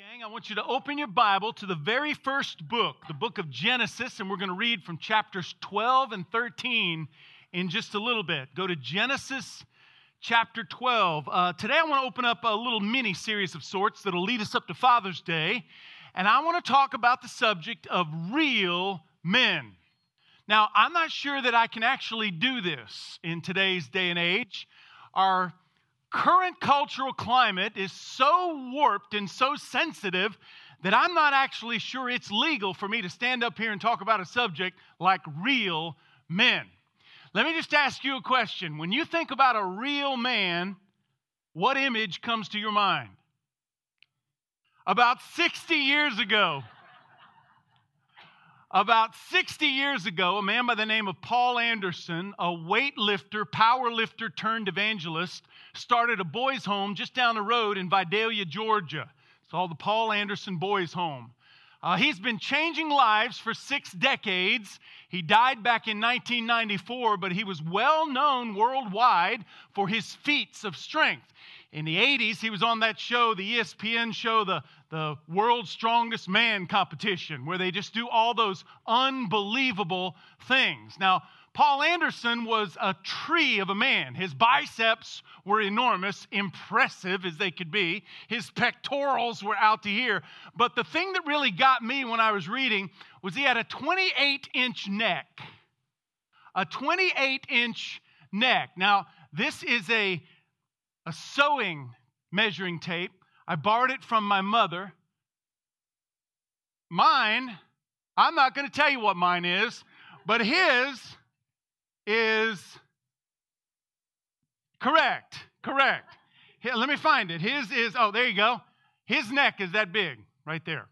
gang, I want you to open your Bible to the very first book, the book of Genesis, and we're going to read from chapters 12 and 13 in just a little bit. Go to Genesis chapter 12. Uh, today I want to open up a little mini series of sorts that'll lead us up to Father's Day, and I want to talk about the subject of real men. Now, I'm not sure that I can actually do this in today's day and age. Our current cultural climate is so warped and so sensitive that I'm not actually sure it's legal for me to stand up here and talk about a subject like real men. Let me just ask you a question. When you think about a real man, what image comes to your mind? About 60 years ago, about 60 years ago, a man by the name of Paul Anderson, a weightlifter, power lifter turned evangelist, started a boys' home just down the road in Vidalia, Georgia. It's called the Paul Anderson Boys' Home. Uh, he's been changing lives for six decades. He died back in 1994, but he was well known worldwide for his feats of strength. In the 80s, he was on that show, the ESPN show, the, the World's Strongest Man competition, where they just do all those unbelievable things. Now, Paul Anderson was a tree of a man. His biceps were enormous, impressive as they could be. His pectorals were out to here. But the thing that really got me when I was reading was he had a 28 inch neck. A 28 inch neck. Now, this is a, a sewing measuring tape. I borrowed it from my mother. Mine, I'm not going to tell you what mine is, but his is correct. Correct. Here, let me find it. His is, oh, there you go. His neck is that big right there.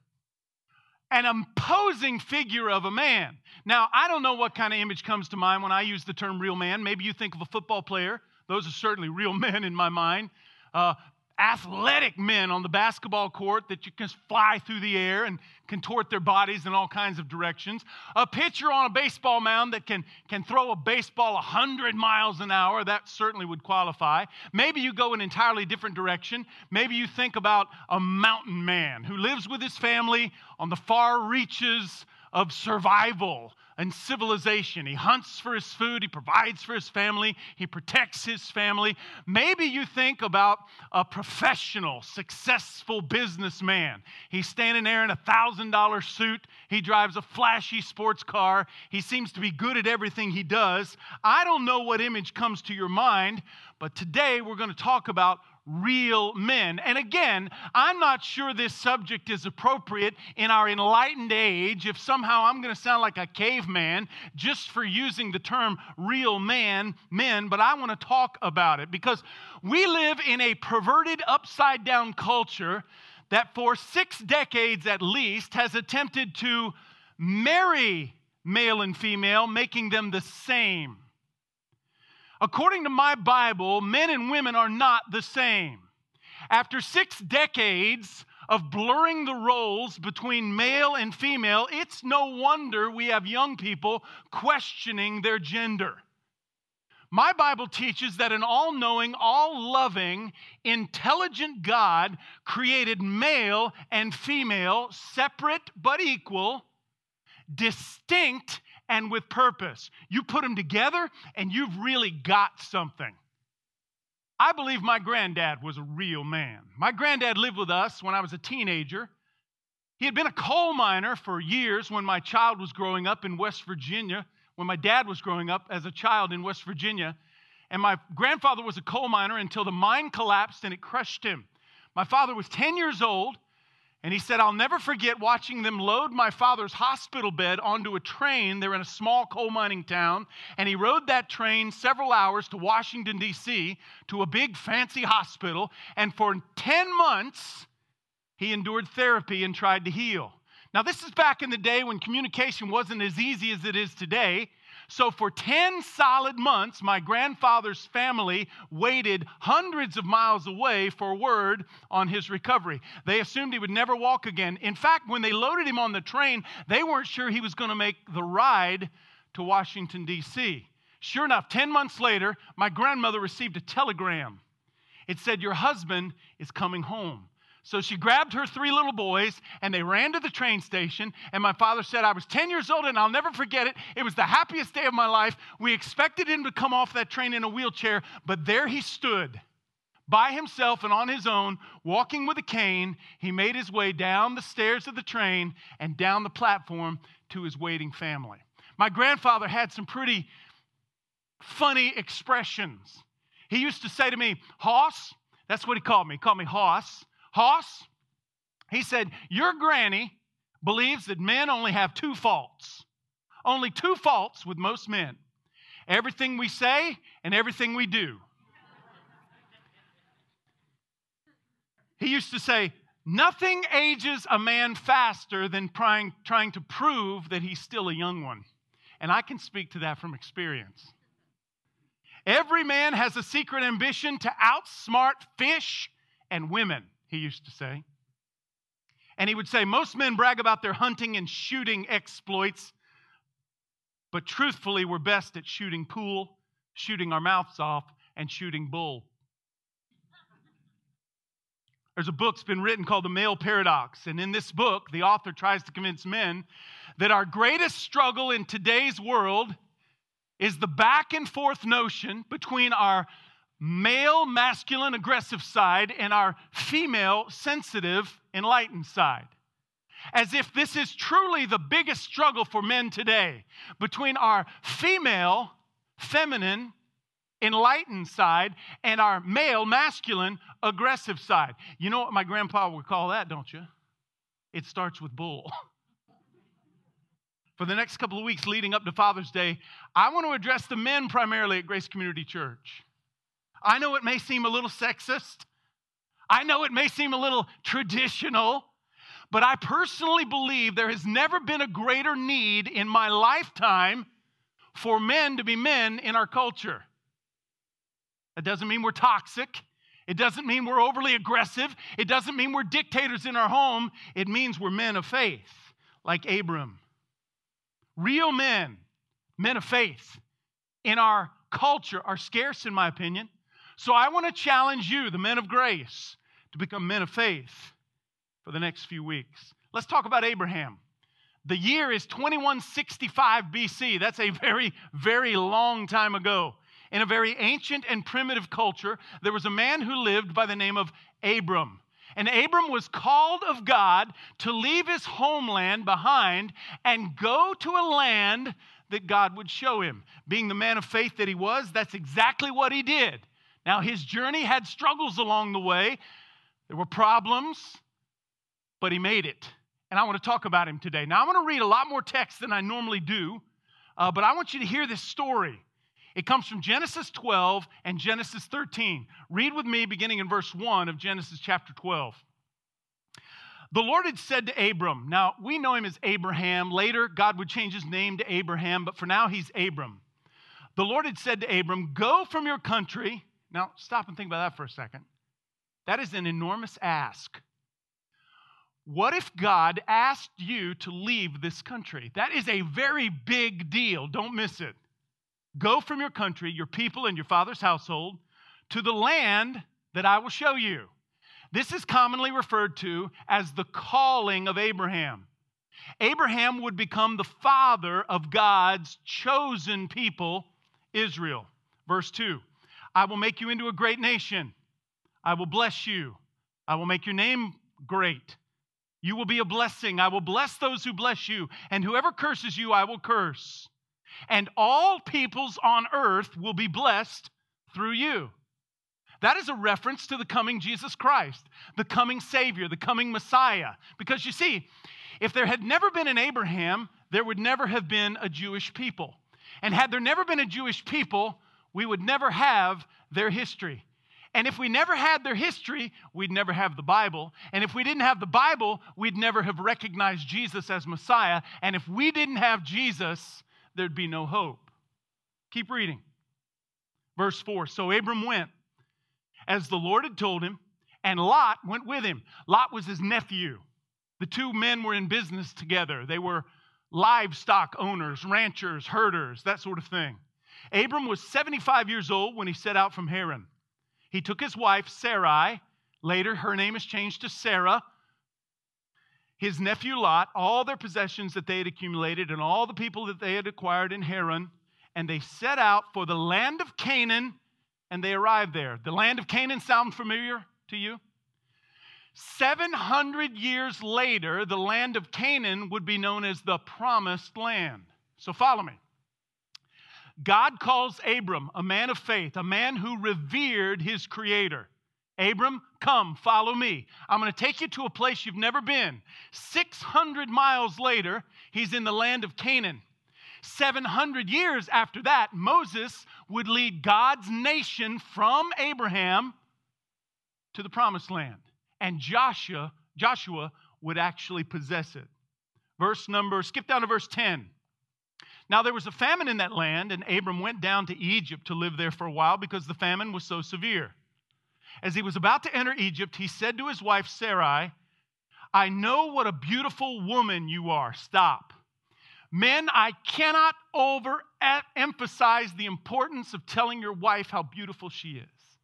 An imposing figure of a man. Now, I don't know what kind of image comes to mind when I use the term real man. Maybe you think of a football player. Those are certainly real men in my mind. Uh, athletic men on the basketball court that you can fly through the air and contort their bodies in all kinds of directions. A pitcher on a baseball mound that can, can throw a baseball 100 miles an hour, that certainly would qualify. Maybe you go an entirely different direction. Maybe you think about a mountain man who lives with his family on the far reaches of survival and civilization. He hunts for his food, he provides for his family, he protects his family. Maybe you think about a professional, successful businessman. He's standing there in a $1,000 suit, he drives a flashy sports car, he seems to be good at everything he does. I don't know what image comes to your mind, but today we're going to talk about real men. And again, I'm not sure this subject is appropriate in our enlightened age if somehow I'm going to sound like a caveman just for using the term real man, men, but I want to talk about it because we live in a perverted, upside down culture that for six decades at least has attempted to marry male and female, making them the same. According to my Bible, men and women are not the same. After six decades of blurring the roles between male and female, it's no wonder we have young people questioning their gender. My Bible teaches that an all knowing, all loving, intelligent God created male and female, separate but equal, distinct and with purpose. You put them together and you've really got something. I believe my granddad was a real man. My granddad lived with us when I was a teenager. He had been a coal miner for years when my child was growing up in West Virginia, when my dad was growing up as a child in West Virginia. And my grandfather was a coal miner until the mine collapsed and it crushed him. My father was 10 years old and he said, I'll never forget watching them load my father's hospital bed onto a train. They're in a small coal mining town. And he rode that train several hours to Washington, D.C., to a big fancy hospital. And for 10 months, he endured therapy and tried to heal. Now, this is back in the day when communication wasn't as easy as it is today. So, for 10 solid months, my grandfather's family waited hundreds of miles away for word on his recovery. They assumed he would never walk again. In fact, when they loaded him on the train, they weren't sure he was going to make the ride to Washington, D.C. Sure enough, 10 months later, my grandmother received a telegram. It said, Your husband is coming home. So she grabbed her three little boys and they ran to the train station. And my father said, I was 10 years old and I'll never forget it. It was the happiest day of my life. We expected him to come off that train in a wheelchair, but there he stood by himself and on his own, walking with a cane. He made his way down the stairs of the train and down the platform to his waiting family. My grandfather had some pretty funny expressions. He used to say to me, Hoss, that's what he called me. He called me Hoss. Hoss, he said, Your granny believes that men only have two faults. Only two faults with most men everything we say and everything we do. he used to say, Nothing ages a man faster than trying, trying to prove that he's still a young one. And I can speak to that from experience. Every man has a secret ambition to outsmart fish and women he used to say. And he would say, Most men brag about their hunting and shooting exploits, but truthfully, we're best at shooting pool, shooting our mouths off, and shooting bull. There's a book that's been written called The Male Paradox. And in this book, the author tries to convince men that our greatest struggle in today's world is the back and forth notion between our male, masculine, aggressive side and our female, sensitive, enlightened side. As if this is truly the biggest struggle for men today between our female, feminine, enlightened side and our male, masculine, aggressive side. You know what my grandpa would call that, don't you? It starts with bull. For the next couple of weeks leading up to Father's Day, I want to address the men primarily at Grace Community Church. I know it may seem a little sexist. I know it may seem a little traditional, but I personally believe there has never been a greater need in my lifetime for men to be men in our culture. That doesn't mean we're toxic. It doesn't mean we're overly aggressive. It doesn't mean we're dictators in our home. It means we're men of faith, like Abram. Real men, men of faith, in our culture are scarce, in my opinion. So I want to challenge you, the men of grace, to become men of faith for the next few weeks. Let's talk about Abraham. The year is 2165 BC. That's a very, very long time ago. In a very ancient and primitive culture, there was a man who lived by the name of Abram. And Abram was called of God to leave his homeland behind and go to a land that God would show him. Being the man of faith that he was, that's exactly what he did. Now, his journey had struggles along the way, there were problems, but he made it. And I want to talk about him today. Now, I'm going to read a lot more text than I normally do, uh, but I want you to hear this story. It comes from Genesis 12 and Genesis 13. Read with me beginning in verse 1 of Genesis chapter 12. The Lord had said to Abram, now we know him as Abraham. Later, God would change his name to Abraham, but for now, he's Abram. The Lord had said to Abram, Go from your country now, stop and think about that for a second. That is an enormous ask. What if God asked you to leave this country? That is a very big deal. Don't miss it. Go from your country, your people, and your father's household to the land that I will show you. This is commonly referred to as the calling of Abraham. Abraham would become the father of God's chosen people, Israel. Verse 2 I will make you into a great nation. I will bless you. I will make your name great. You will be a blessing. I will bless those who bless you, and whoever curses you, I will curse. And all peoples on earth will be blessed through you. That is a reference to the coming Jesus Christ, the coming Savior, the coming Messiah. Because you see, if there had never been an Abraham, there would never have been a Jewish people. And had there never been a Jewish people, we would never have their history. And if we never had their history, we'd never have the Bible. And if we didn't have the Bible, we'd never have recognized Jesus as Messiah. And if we didn't have Jesus, there'd be no hope. Keep reading. Verse 4 So Abram went as the Lord had told him, and Lot went with him. Lot was his nephew. The two men were in business together. They were livestock owners, ranchers, herders, that sort of thing. Abram was 75 years old when he set out from Haran. He took his wife, Sarai, Later, her name is changed to Sarah. His nephew Lot, all their possessions that they had accumulated, and all the people that they had acquired in Haran, and they set out for the land of Canaan, and they arrived there. The land of Canaan sound familiar to you? 700 years later, the land of Canaan would be known as the promised land. So follow me. God calls Abram a man of faith, a man who revered his creator. Abram, come, follow me. I'm going to take you to a place you've never been. 600 miles later, he's in the land of Canaan. 700 years after that, Moses would lead God's nation from Abraham to the promised land. And Joshua, Joshua would actually possess it. Verse number, skip down to verse 10. Now there was a famine in that land, and Abram went down to Egypt to live there for a while because the famine was so severe. As he was about to enter Egypt, he said to his wife Sarai, I know what a beautiful woman you are. Stop. Men, I cannot overemphasize the importance of telling your wife how beautiful she is.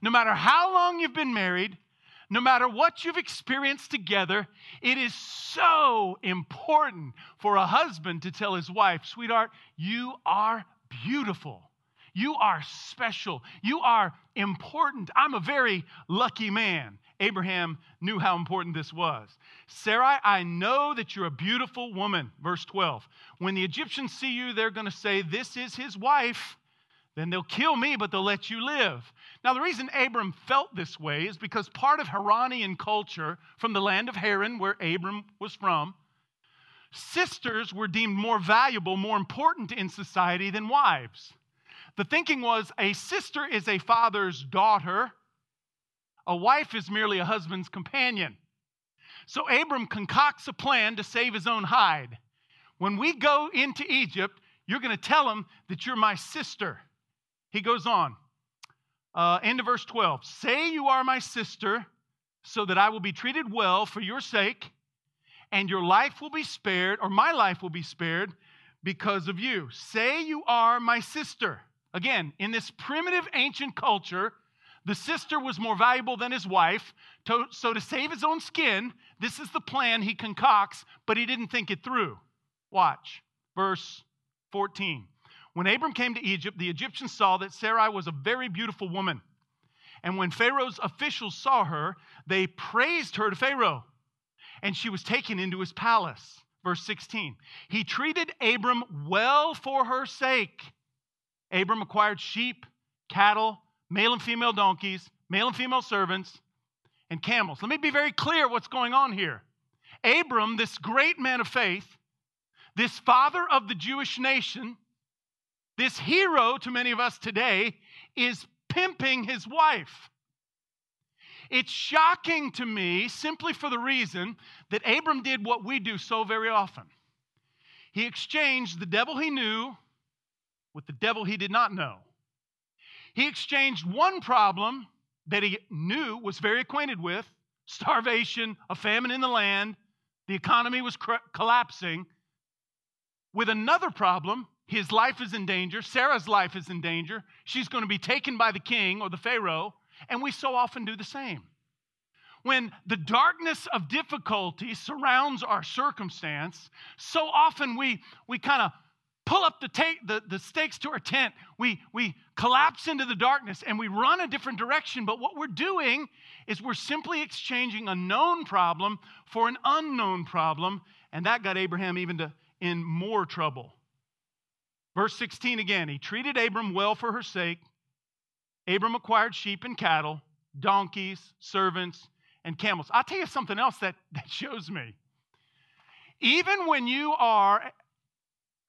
No matter how long you've been married, no matter what you've experienced together, it is so important for a husband to tell his wife, sweetheart, you are beautiful. You are special. You are important. I'm a very lucky man. Abraham knew how important this was. Sarai, I know that you're a beautiful woman. Verse 12. When the Egyptians see you, they're going to say, This is his wife. Then they'll kill me, but they'll let you live. Now, the reason Abram felt this way is because part of Haranian culture from the land of Haran, where Abram was from, sisters were deemed more valuable, more important in society than wives. The thinking was a sister is a father's daughter, a wife is merely a husband's companion. So Abram concocts a plan to save his own hide. When we go into Egypt, you're going to tell him that you're my sister. He goes on, uh, end of verse 12. Say you are my sister, so that I will be treated well for your sake, and your life will be spared, or my life will be spared because of you. Say you are my sister. Again, in this primitive ancient culture, the sister was more valuable than his wife. So, to save his own skin, this is the plan he concocts, but he didn't think it through. Watch, verse 14. When Abram came to Egypt, the Egyptians saw that Sarai was a very beautiful woman. And when Pharaoh's officials saw her, they praised her to Pharaoh, and she was taken into his palace. Verse 16. He treated Abram well for her sake. Abram acquired sheep, cattle, male and female donkeys, male and female servants, and camels. Let me be very clear what's going on here. Abram, this great man of faith, this father of the Jewish nation, this hero to many of us today is pimping his wife. It's shocking to me simply for the reason that Abram did what we do so very often. He exchanged the devil he knew with the devil he did not know. He exchanged one problem that he knew was very acquainted with starvation, a famine in the land, the economy was collapsing with another problem his life is in danger. Sarah's life is in danger. She's going to be taken by the king or the Pharaoh. And we so often do the same. When the darkness of difficulty surrounds our circumstance, so often we, we kind of pull up the, ta- the, the stakes to our tent. We, we collapse into the darkness and we run a different direction. But what we're doing is we're simply exchanging a known problem for an unknown problem. And that got Abraham even to, in more trouble. Verse 16 again, he treated Abram well for her sake. Abram acquired sheep and cattle, donkeys, servants, and camels. I'll tell you something else that, that shows me. Even when you are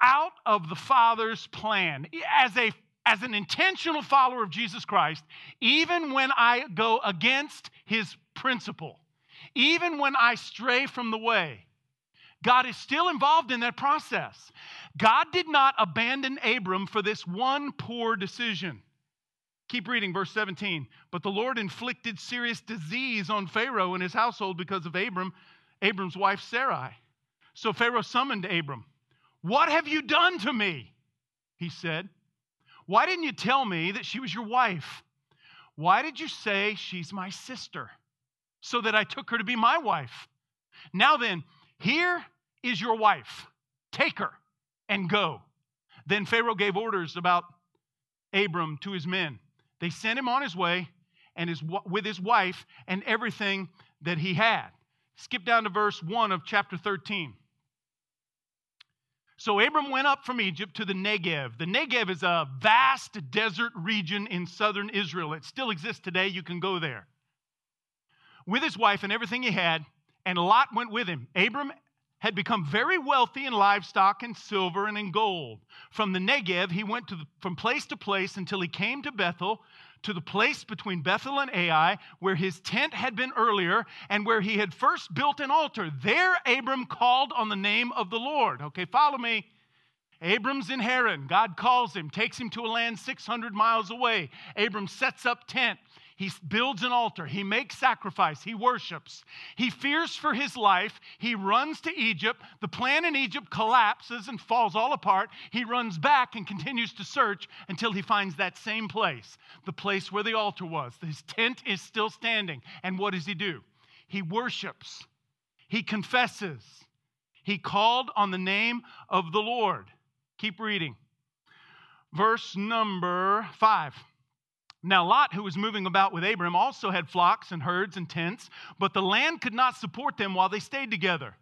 out of the Father's plan, as, a, as an intentional follower of Jesus Christ, even when I go against his principle, even when I stray from the way, God is still involved in that process. God did not abandon Abram for this one poor decision. Keep reading verse 17. But the Lord inflicted serious disease on Pharaoh and his household because of Abram, Abram's wife Sarai. So Pharaoh summoned Abram. What have you done to me? He said. Why didn't you tell me that she was your wife? Why did you say she's my sister? So that I took her to be my wife. Now then, here is your wife. Take her and go. Then Pharaoh gave orders about Abram to his men. They sent him on his way and his, with his wife and everything that he had. Skip down to verse 1 of chapter 13. So Abram went up from Egypt to the Negev. The Negev is a vast desert region in southern Israel. It still exists today. You can go there. With his wife and everything he had, and Lot went with him. Abram had become very wealthy in livestock and silver and in gold. From the Negev, he went the, from place to place until he came to Bethel, to the place between Bethel and Ai, where his tent had been earlier and where he had first built an altar. There, Abram called on the name of the Lord. Okay, follow me. Abram's in Haran. God calls him, takes him to a land 600 miles away. Abram sets up tent. He builds an altar. He makes sacrifice. He worships. He fears for his life. He runs to Egypt. The plan in Egypt collapses and falls all apart. He runs back and continues to search until he finds that same place, the place where the altar was. His tent is still standing. And what does he do? He worships. He confesses. He called on the name of the Lord. Keep reading. Verse number five. Now, Lot, who was moving about with Abram, also had flocks and herds and tents, but the land could not support them while they stayed together.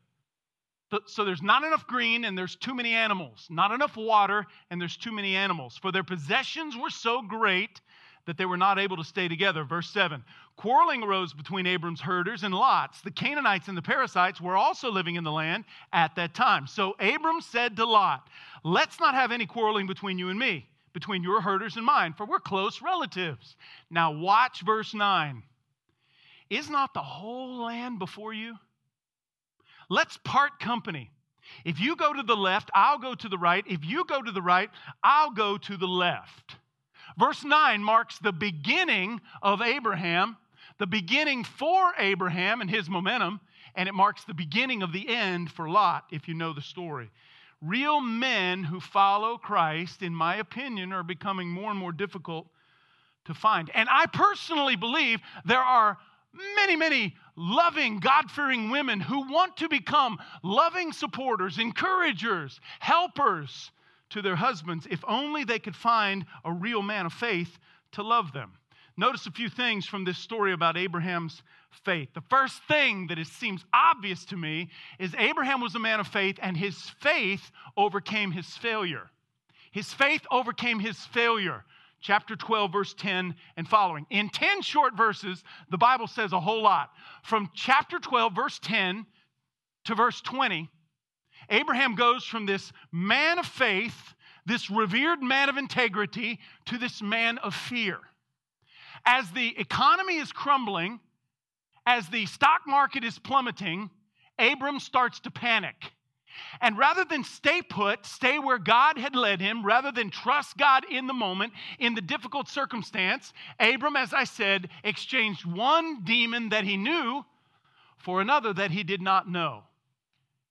So there's not enough green and there's too many animals, not enough water and there's too many animals. For their possessions were so great that they were not able to stay together. Verse 7 Quarreling arose between Abram's herders and Lot's. The Canaanites and the Perizzites were also living in the land at that time. So Abram said to Lot, Let's not have any quarreling between you and me between your herders and mine, for we're close relatives. Now, watch verse 9. Is not the whole land before you? Let's part company. If you go to the left, I'll go to the right. If you go to the right, I'll go to the left. Verse 9 marks the beginning of Abraham, the beginning for Abraham and his momentum, and it marks the beginning of the end for Lot, if you know the story. Real men who follow Christ, in my opinion, are becoming more and more difficult to find. And I personally believe there are many, many loving, God fearing women who want to become loving supporters, encouragers, helpers to their husbands if only they could find a real man of faith to love them. Notice a few things from this story about Abraham's faith. The first thing that it seems obvious to me is Abraham was a man of faith, and his faith overcame his failure. His faith overcame his failure. Chapter 12, verse 10 and following. In 10 short verses, the Bible says a whole lot. From chapter 12, verse 10 to verse 20, Abraham goes from this man of faith, this revered man of integrity, to this man of fear. As the economy is crumbling, as the stock market is plummeting, Abram starts to panic. And rather than stay put, stay where God had led him, rather than trust God in the moment, in the difficult circumstance, Abram, as I said, exchanged one demon that he knew for another that he did not know.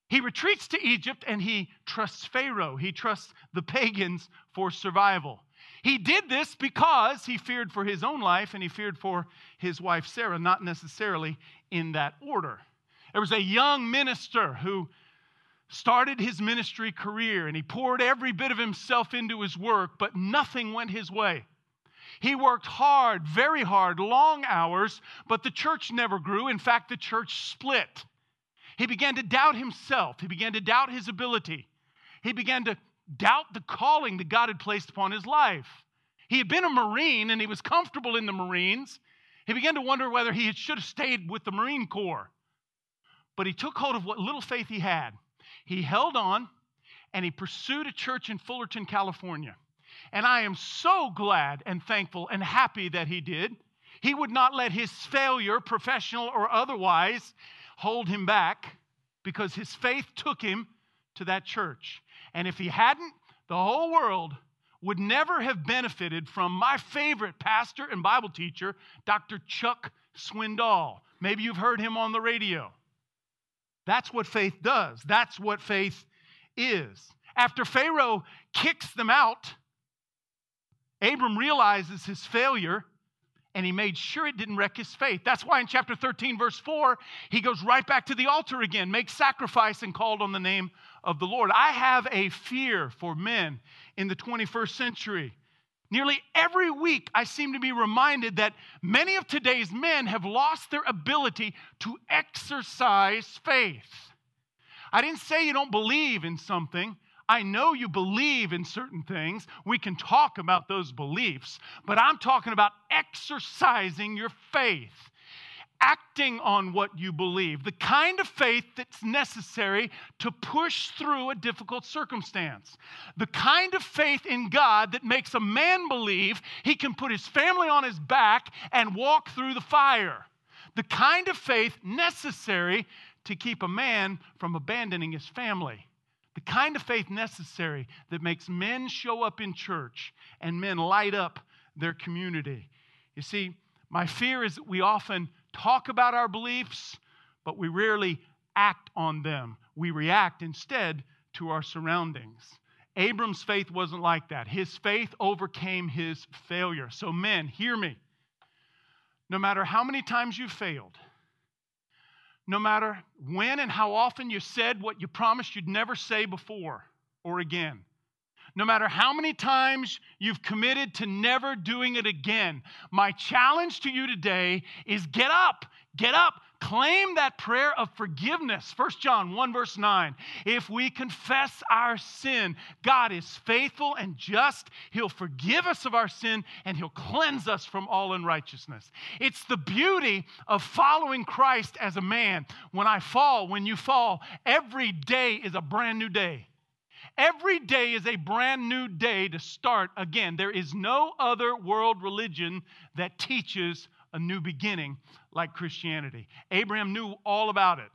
He retreats to Egypt and he trusts Pharaoh. He trusts the pagans for survival. He did this because he feared for his own life and he feared for his wife Sarah, not necessarily in that order. There was a young minister who started his ministry career and he poured every bit of himself into his work, but nothing went his way. He worked hard, very hard, long hours, but the church never grew. In fact, the church split. He began to doubt himself, he began to doubt his ability, he began to doubt the calling that God had placed upon his life. He had been a Marine and he was comfortable in the Marines. He began to wonder whether he should have stayed with the Marine Corps. But he took hold of what little faith he had. He held on and he pursued a church in Fullerton, California. And I am so glad and thankful and happy that he did. He would not let his failure, professional or otherwise, hold him back because his faith took him to that church. And if he hadn't, the whole world would never have benefited from my favorite pastor and Bible teacher, Dr. Chuck Swindoll. Maybe you've heard him on the radio. That's what faith does. That's what faith is. After Pharaoh kicks them out, Abram realizes his failure and he made sure it didn't wreck his faith. That's why in chapter 13, verse 4, he goes right back to the altar again, make sacrifice and called on the name of the Lord. I have a fear for men in the 21st century. Nearly every week, I seem to be reminded that many of today's men have lost their ability to exercise faith. I didn't say you don't believe in something. I know you believe in certain things. We can talk about those beliefs, but I'm talking about exercising your faith, acting on what you believe, the kind of faith that's necessary to push through a difficult circumstance, the kind of faith in God that makes a man believe he can put his family on his back and walk through the fire, the kind of faith necessary to keep a man from abandoning his family the kind of faith necessary that makes men show up in church and men light up their community. You see, my fear is that we often talk about our beliefs, but we rarely act on them. We react instead to our surroundings. Abram's faith wasn't like that. His faith overcame his failure. So, men, hear me. No matter how many times you failed, no matter when and how often you said what you promised you'd never say before or again. No matter how many times you've committed to never doing it again, my challenge to you today is get up, get up, claim that prayer of forgiveness. 1 John 1, verse 9. If we confess our sin, God is faithful and just. He'll forgive us of our sin and He'll cleanse us from all unrighteousness. It's the beauty of following Christ as a man. When I fall, when you fall, every day is a brand new day. Every day is a brand new day to start again. There is no other world religion that teaches a new beginning like Christianity. Abraham knew all about it.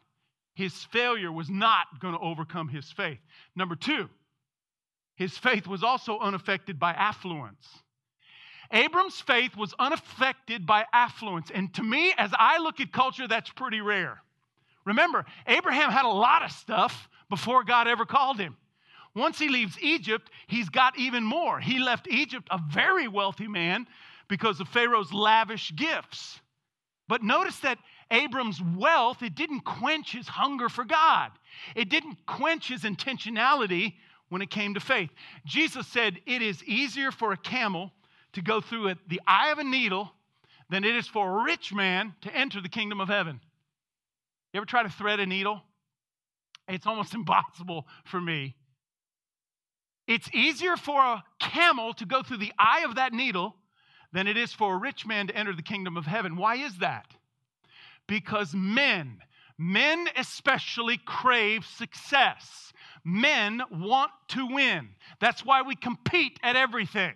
His failure was not going to overcome his faith. Number two, his faith was also unaffected by affluence. Abram's faith was unaffected by affluence. And to me, as I look at culture, that's pretty rare. Remember, Abraham had a lot of stuff before God ever called him. Once he leaves Egypt, he's got even more. He left Egypt a very wealthy man because of Pharaoh's lavish gifts. But notice that Abram's wealth, it didn't quench his hunger for God. It didn't quench his intentionality when it came to faith. Jesus said, It is easier for a camel to go through the eye of a needle than it is for a rich man to enter the kingdom of heaven. You ever try to thread a needle? It's almost impossible for me. It's easier for a camel to go through the eye of that needle than it is for a rich man to enter the kingdom of heaven. Why is that? Because men, men especially, crave success. Men want to win. That's why we compete at everything.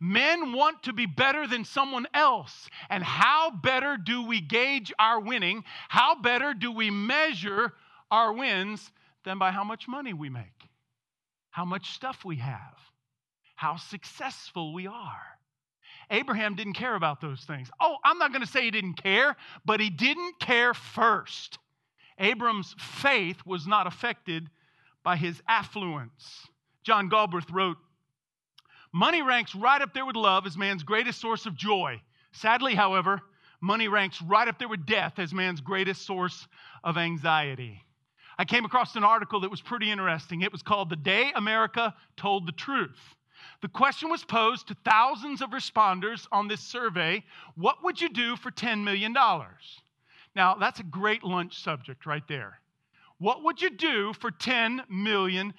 Men want to be better than someone else. And how better do we gauge our winning? How better do we measure our wins than by how much money we make, how much stuff we have, how successful we are? Abraham didn't care about those things. Oh, I'm not going to say he didn't care, but he didn't care first. Abram's faith was not affected by his affluence. John Galbraith wrote, Money ranks right up there with love as man's greatest source of joy. Sadly, however, money ranks right up there with death as man's greatest source of anxiety. I came across an article that was pretty interesting. It was called The Day America Told the Truth. The question was posed to thousands of responders on this survey What would you do for $10 million? Now, that's a great lunch subject right there. What would you do for $10 million?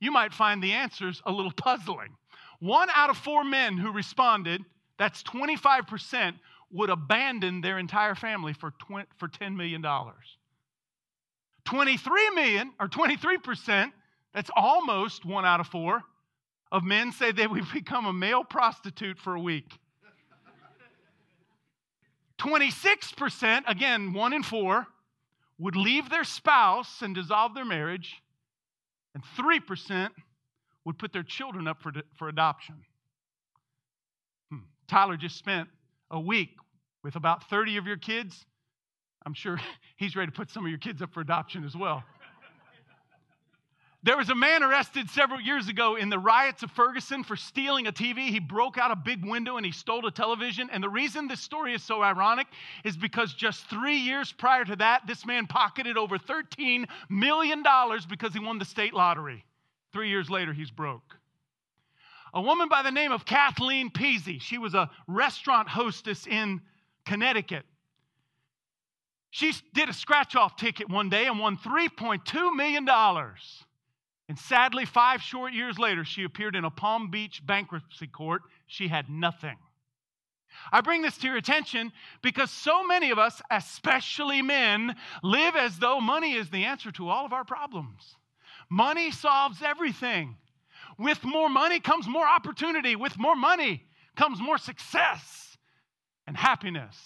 You might find the answers a little puzzling. One out of four men who responded, that's 25%, would abandon their entire family for, 20, for $10 million. 23 million, or 23%, that's almost one out of four, of men say they would become a male prostitute for a week. 26%, again, one in four, would leave their spouse and dissolve their marriage. And 3% would put their children up for, for adoption. Hmm. Tyler just spent a week with about 30 of your kids. I'm sure he's ready to put some of your kids up for adoption as well. There was a man arrested several years ago in the riots of Ferguson for stealing a TV. He broke out a big window and he stole a television. And the reason this story is so ironic is because just three years prior to that, this man pocketed over $13 million because he won the state lottery. Three years later, he's broke. A woman by the name of Kathleen Peasy, she was a restaurant hostess in Connecticut. She did a scratch off ticket one day and won $3.2 million. And sadly, five short years later, she appeared in a Palm Beach bankruptcy court. She had nothing. I bring this to your attention because so many of us, especially men, live as though money is the answer to all of our problems. Money solves everything. With more money comes more opportunity. With more money comes more success and happiness.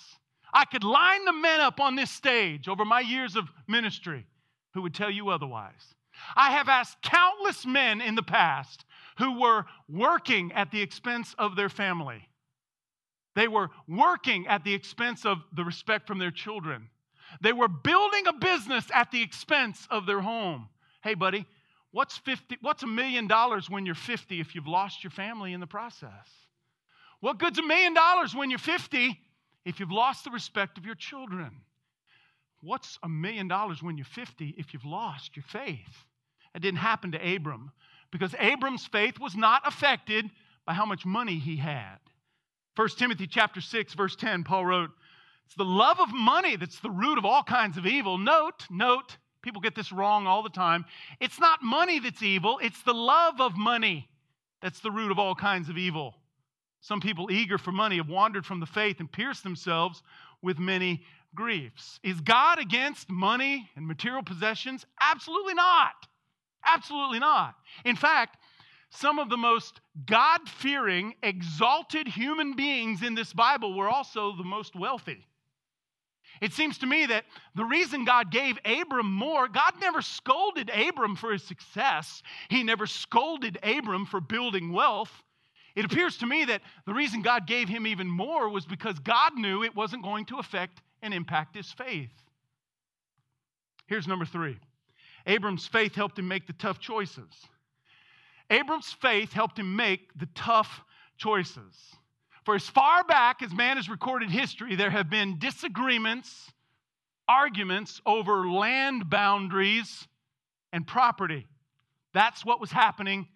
I could line the men up on this stage over my years of ministry who would tell you otherwise. I have asked countless men in the past who were working at the expense of their family. They were working at the expense of the respect from their children. They were building a business at the expense of their home. Hey, buddy, what's, 50, what's a million dollars when you're 50 if you've lost your family in the process? What good's a million dollars when you're 50 if you've lost the respect of your children? What's a million dollars when you're 50 if you've lost your faith? It didn't happen to Abram because Abram's faith was not affected by how much money he had. 1 Timothy chapter 6 verse 10 Paul wrote, "It's the love of money that's the root of all kinds of evil." Note, note, people get this wrong all the time. It's not money that's evil, it's the love of money that's the root of all kinds of evil. Some people eager for money have wandered from the faith and pierced themselves with many griefs. Is God against money and material possessions? Absolutely not. Absolutely not. In fact, some of the most God fearing, exalted human beings in this Bible were also the most wealthy. It seems to me that the reason God gave Abram more, God never scolded Abram for his success. He never scolded Abram for building wealth. It appears to me that the reason God gave him even more was because God knew it wasn't going to affect and impact his faith. Here's number three Abram's faith helped him make the tough choices. Abram's faith helped him make the tough choices. For as far back as man has recorded history, there have been disagreements, arguments over land boundaries and property. That's what was happening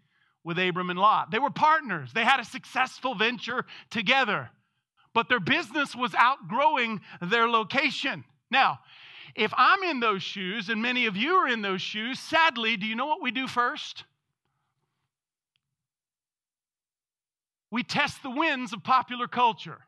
with Abram and Lot. They were partners, they had a successful venture together, but their business was outgrowing their location. Now, if I'm in those shoes, and many of you are in those shoes, sadly, do you know what we do first? We test the winds of popular culture.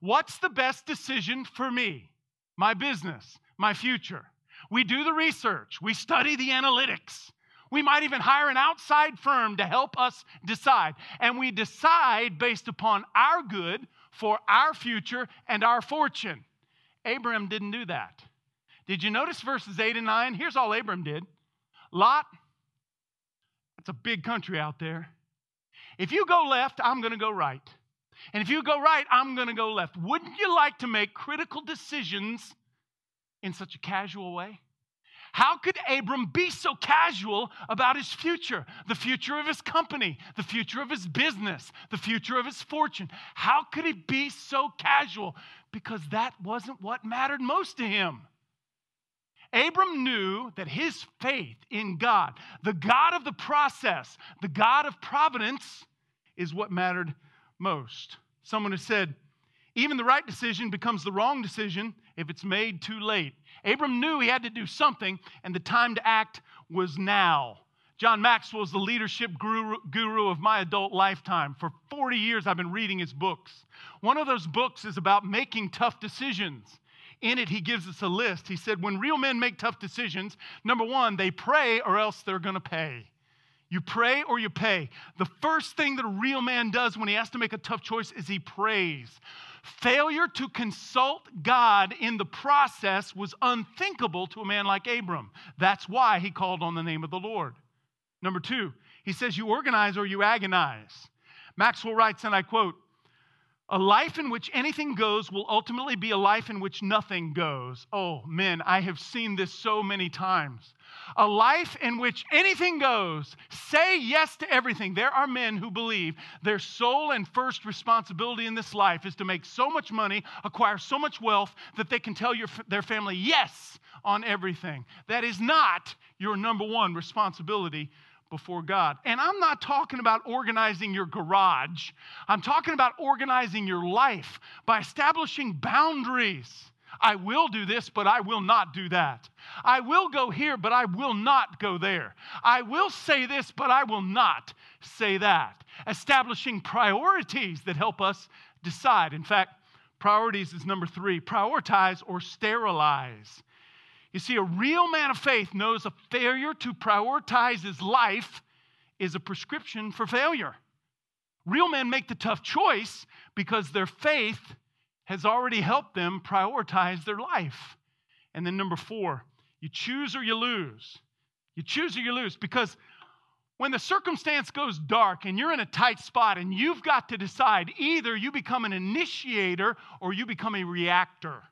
What's the best decision for me, my business, my future? We do the research, we study the analytics. We might even hire an outside firm to help us decide. And we decide based upon our good for our future and our fortune. Abraham didn't do that. Did you notice verses 8 and 9? Here's all Abram did Lot, it's a big country out there. If you go left, I'm going to go right. And if you go right, I'm going to go left. Wouldn't you like to make critical decisions in such a casual way? How could Abram be so casual about his future, the future of his company, the future of his business, the future of his fortune? How could he be so casual? Because that wasn't what mattered most to him. Abram knew that his faith in God, the God of the process, the God of providence, is what mattered most. Someone has said, even the right decision becomes the wrong decision if it's made too late. Abram knew he had to do something, and the time to act was now. John Maxwell is the leadership guru, guru, of my adult lifetime. For 40 years, I've been reading his books. One of those books is about making tough decisions. In it, he gives us a list. He said, When real men make tough decisions, number one, they pray or else they're going to pay. You pray or you pay. The first thing that a real man does when he has to make a tough choice is he prays. Failure to consult God in the process was unthinkable to a man like Abram. That's why he called on the name of the Lord. Number two, he says, You organize or you agonize. Maxwell writes, and I quote, A life in which anything goes will ultimately be a life in which nothing goes. Oh, men, I have seen this so many times. A life in which anything goes, say yes to everything. There are men who believe their sole and first responsibility in this life is to make so much money, acquire so much wealth that they can tell your, their family yes on everything. That is not your number one responsibility before God. And I'm not talking about organizing your garage, I'm talking about organizing your life by establishing boundaries. I will do this, but I will not do that. I will go here, but I will not go there. I will say this, but I will not say that. Establishing priorities that help us decide. In fact, priorities is number three prioritize or sterilize. You see, a real man of faith knows a failure to prioritize his life is a prescription for failure. Real men make the tough choice because their faith has already helped them prioritize their life. And then, number four, you choose or you lose. You choose or you lose because when the circumstance goes dark and you're in a tight spot and you've got to decide either you become an initiator or you become a reactor.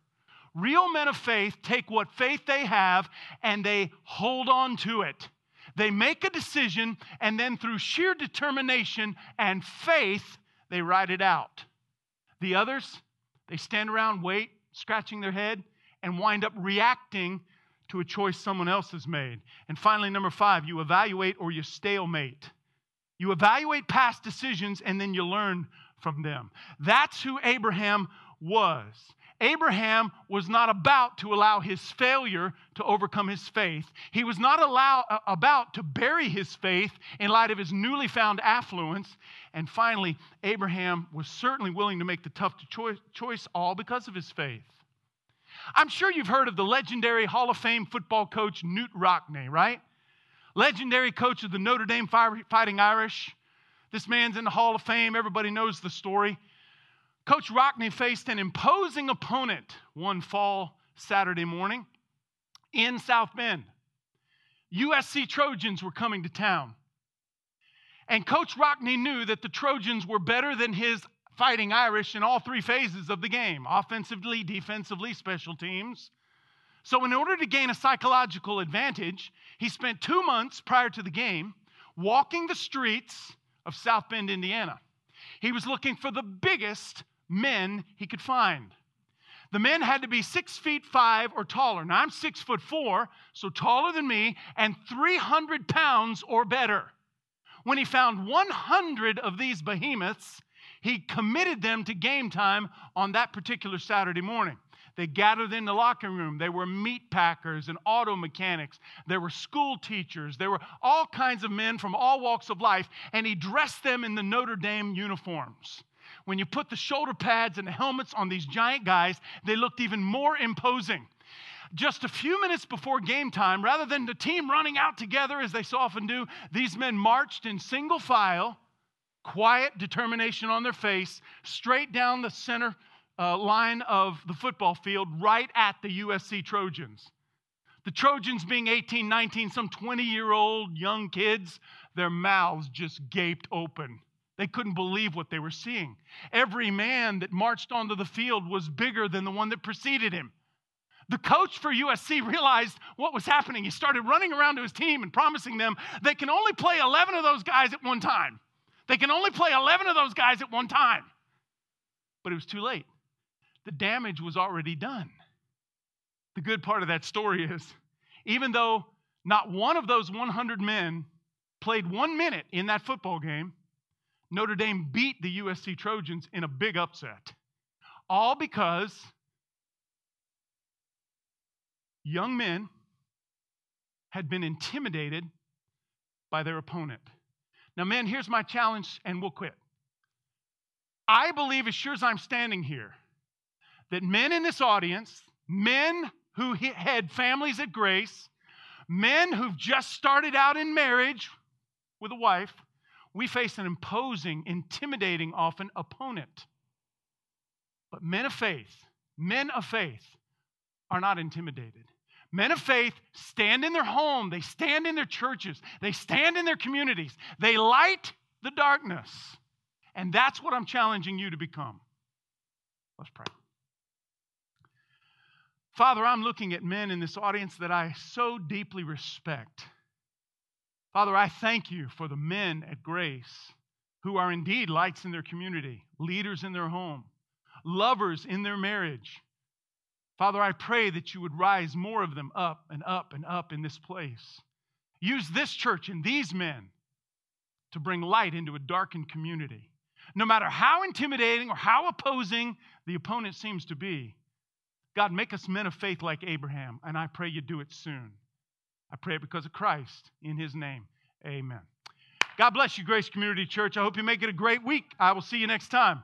Real men of faith take what faith they have and they hold on to it. They make a decision and then through sheer determination and faith, they ride it out. The others, they stand around, wait, scratching their head, and wind up reacting to a choice someone else has made. And finally, number five, you evaluate or you stalemate. You evaluate past decisions and then you learn from them. That's who Abraham was. Abraham was not about to allow his failure to overcome his faith. He was not allow, uh, about to bury his faith in light of his newly found affluence. And finally, Abraham was certainly willing to make the tough choice, choice all because of his faith. I'm sure you've heard of the legendary Hall of Fame football coach Knute Rockne, right? Legendary coach of the Notre Dame Fighting Irish. This man's in the Hall of Fame. Everybody knows the story. Coach Rockne faced an imposing opponent one fall Saturday morning in South Bend. USC Trojans were coming to town. And Coach Rockne knew that the Trojans were better than his fighting Irish in all three phases of the game offensively, defensively, special teams. So, in order to gain a psychological advantage, he spent two months prior to the game walking the streets of South Bend, Indiana. He was looking for the biggest men he could find. The men had to be six feet five or taller. Now I'm six foot four, so taller than me, and 300 pounds or better. When he found 100 of these behemoths, he committed them to game time on that particular Saturday morning. They gathered in the locker room. They were meat packers and auto mechanics. There were school teachers. There were all kinds of men from all walks of life, and he dressed them in the Notre Dame uniforms when you put the shoulder pads and the helmets on these giant guys, they looked even more imposing. Just a few minutes before game time, rather than the team running out together as they so often do, these men marched in single file, quiet determination on their face, straight down the center uh, line of the football field, right at the USC Trojans. The Trojans being 18, 19, some 20 year old young kids, their mouths just gaped open. They couldn't believe what they were seeing. Every man that marched onto the field was bigger than the one that preceded him. The coach for USC realized what was happening. He started running around to his team and promising them they can only play 11 of those guys at one time. They can only play 11 of those guys at one time. But it was too late. The damage was already done. The good part of that story is even though not one of those 100 men played one minute in that football game, Notre Dame beat the USC Trojans in a big upset. All because young men had been intimidated by their opponent. Now, men, here's my challenge, and we'll quit. I believe, as sure as I'm standing here, that men in this audience, men who had families at grace, men who've just started out in marriage with a wife, we face an imposing, intimidating, often opponent. But men of faith, men of faith are not intimidated. Men of faith stand in their home, they stand in their churches, they stand in their communities, they light the darkness. And that's what I'm challenging you to become. Let's pray. Father, I'm looking at men in this audience that I so deeply respect. Father, I thank you for the men at Grace who are indeed lights in their community, leaders in their home, lovers in their marriage. Father, I pray that you would rise more of them up and up and up in this place. Use this church and these men to bring light into a darkened community. No matter how intimidating or how opposing the opponent seems to be, God, make us men of faith like Abraham, and I pray you do it soon. I pray it because of Christ. In his name, amen. God bless you, Grace Community Church. I hope you make it a great week. I will see you next time.